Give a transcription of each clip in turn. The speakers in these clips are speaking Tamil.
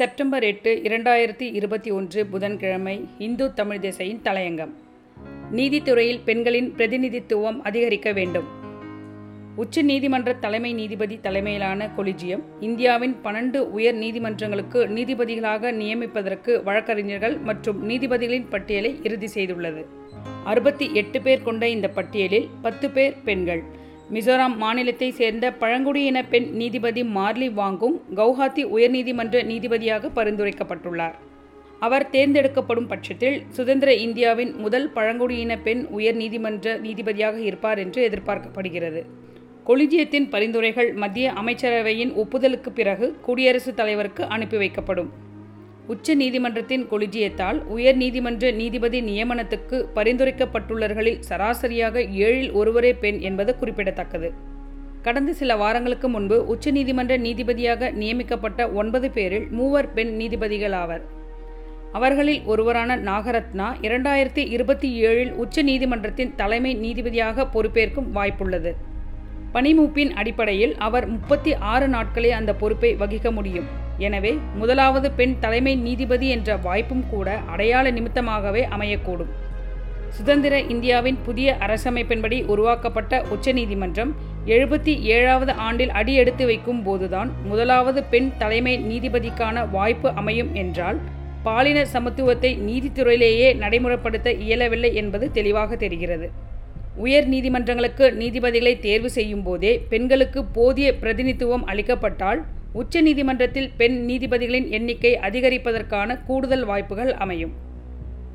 செப்டம்பர் எட்டு இரண்டாயிரத்தி இருபத்தி ஒன்று புதன்கிழமை இந்து தமிழ் திசையின் தலையங்கம். நீதித்துறையில் பெண்களின் பிரதிநிதித்துவம் அதிகரிக்க வேண்டும். உச்ச நீதிமன்ற தலைமை நீதிபதி தலைமையிலான கொலிஜியம் இந்தியாவின் பன்னெண்டு உயர் நீதிமன்றங்களுக்கு நீதிபதிகளாக நியமிப்பதற்கு வழக்கறிஞர்கள் மற்றும் நீதிபதிகளின் பட்டியலை இறுதி செய்துள்ளது. அறுபத்தி எட்டு பேர் கொண்ட இந்த பட்டியலில் பத்து பேர் பெண்கள். மிசோராம் மாநிலத்தை சேர்ந்த பழங்குடியின பெண் நீதிபதி மார்லி வாங்கும் கவுஹாத்தி உயர்நீதிமன்ற நீதிபதியாக பரிந்துரைக்கப்பட்டுள்ளார். அவர் தேர்ந்தெடுக்கப்படும் பட்சத்தில் சுதந்திர இந்தியாவின் முதல் பழங்குடியின பெண் உயர் நீதிமன்ற நீதிபதியாக இருப்பார் என்று எதிர்பார்க்கப்படுகிறது. கொலிஜியத்தின் பரிந்துரைகள் மத்திய அமைச்சரவையின் ஒப்புதலுக்கு பிறகு குடியரசுத் தலைவருக்கு அனுப்பி வைக்கப்படும். உச்ச நீதிமன்றத்தின் கொலிஜியத்தால் உயர் நீதிமன்ற நீதிபதி நியமனத்துக்கு பரிந்துரைக்கப்பட்டுள்ளவர்களில் சராசரியாக ஏழில் ஒருவரே பெண் என்பது குறிப்பிடத்தக்கது. கடந்த சில வாரங்களுக்கு முன்பு உச்ச நீதிமன்ற நீதிபதியாக நியமிக்கப்பட்ட ஒன்பது பேரில் மூவர் பெண் நீதிபதிகள் ஆவர் அவர்களில் ஒருவரான நாகரத்னா இரண்டாயிரத்தி இருபத்தி ஏழில் உச்ச நீதிமன்றத்தின் தலைமை நீதிபதியாக பொறுப்பேற்கும் வாய்ப்புள்ளது. பணிமூப்பின் அடிப்படையில் அவர் முப்பத்தி ஆறு நாட்களே அந்த பொறுப்பை வகிக்க முடியும். எனவே முதலாவது பெண் தலைமை நீதிபதி என்ற வாய்ப்பும் கூட அடையாள நிமித்தமாகவே அமையக்கூடும். சுதந்திர இந்தியாவின் புதிய அரசமைப்பின்படி உருவாக்கப்பட்ட உச்சநீதிமன்றம் எழுபத்தி ஏழாவது ஆண்டில் அடியெடுத்து வைக்கும் போதுதான் முதலாவது பெண் தலைமை நீதிபதிக்கான வாய்ப்பு அமையும் என்றால் பாலின சமத்துவத்தை நீதித்துறையிலேயே நடைமுறைப்படுத்த இயலவில்லை என்பது தெளிவாக தெரிகிறது. உயர் நீதிமன்றங்களுக்கு நீதிபதிகளை தேர்வு செய்யும் போதே பெண்களுக்கு போதிய பிரதிநிதித்துவம் அளிக்கப்பட்டால் உச்ச நீதிமன்றத்தில் பெண் நீதிபதிகளின் எண்ணிக்கை அதிகரிப்பதற்கான கூடுதல் வாய்ப்புகள் அமையும்.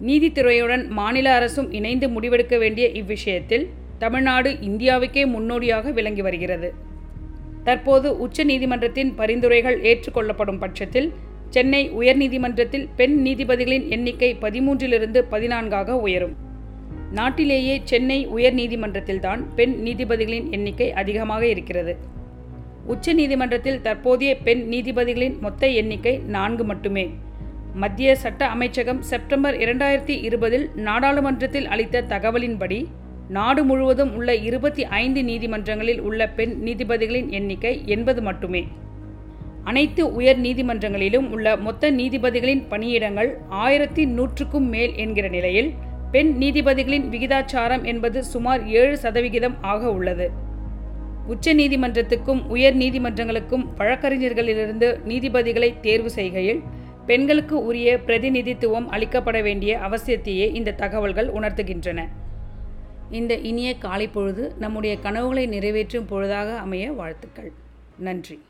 நீதித்துறையுடன் மாநில அரசும் இணைந்து முடிவெடுக்க வேண்டிய இவ்விஷயத்தில் தமிழ்நாடு இந்தியாவுக்கே முன்னோடியாக விளங்கி வருகிறது. தற்போது உச்ச நீதிமன்றத்தின் பரிந்துரைகள் ஏற்றுக்கொள்ளப்படும் பட்சத்தில் சென்னை உயர்நீதிமன்றத்தில் பெண் நீதிபதிகளின் எண்ணிக்கை பதிமூன்றிலிருந்து பதினான்காக உயரும். நாட்டிலேயே சென்னை உயர் நீதிமன்றத்தில்தான் பெண் நீதிபதிகளின் எண்ணிக்கை அதிகமாக இருக்கிறது. உச்ச நீதிமன்றத்தில் தற்போதைய பெண் நீதிபதிகளின் மொத்த எண்ணிக்கை நான்கு மட்டுமே. மத்திய சட்ட அமைச்சகம் செப்டம்பர் இரண்டாயிரத்தி இருபதில் நாடாளுமன்றத்தில் அளித்த தகவலின்படி நாடு முழுவதும் உள்ள இருபத்தி ஐந்து நீதிமன்றங்களில் உள்ள பெண் நீதிபதிகளின் எண்ணிக்கை எண்பது மட்டுமே. அனைத்து உயர் நீதிமன்றங்களிலும் உள்ள மொத்த நீதிபதிகளின் பணியிடங்கள் ஆயிரத்தி நூற்றுக்கும் மேல் என்கிற நிலையில் பெண் நீதிபதிகளின் விகிதாச்சாரம் என்பது சுமார் ஏழு சதவிகிதம் ஆக உள்ளது. உச்ச நீதிமன்றத்துக்கும் உயர் நீதிமன்றங்களுக்கும் வழக்கறிஞர்களிலிருந்து நீதிபதிகளை தேர்வு செய்கையில் பெண்களுக்கு உரிய பிரதிநிதித்துவம் அளிக்கப்பட வேண்டிய அவசியத்தையே இந்த தகவல்கள் உணர்த்துகின்றன. இந்த இனிய காலை பொழுது நம்முடைய கனவுகளை நிறைவேற்றும் பொழுதாக அமைய வாழ்த்துக்கள். நன்றி.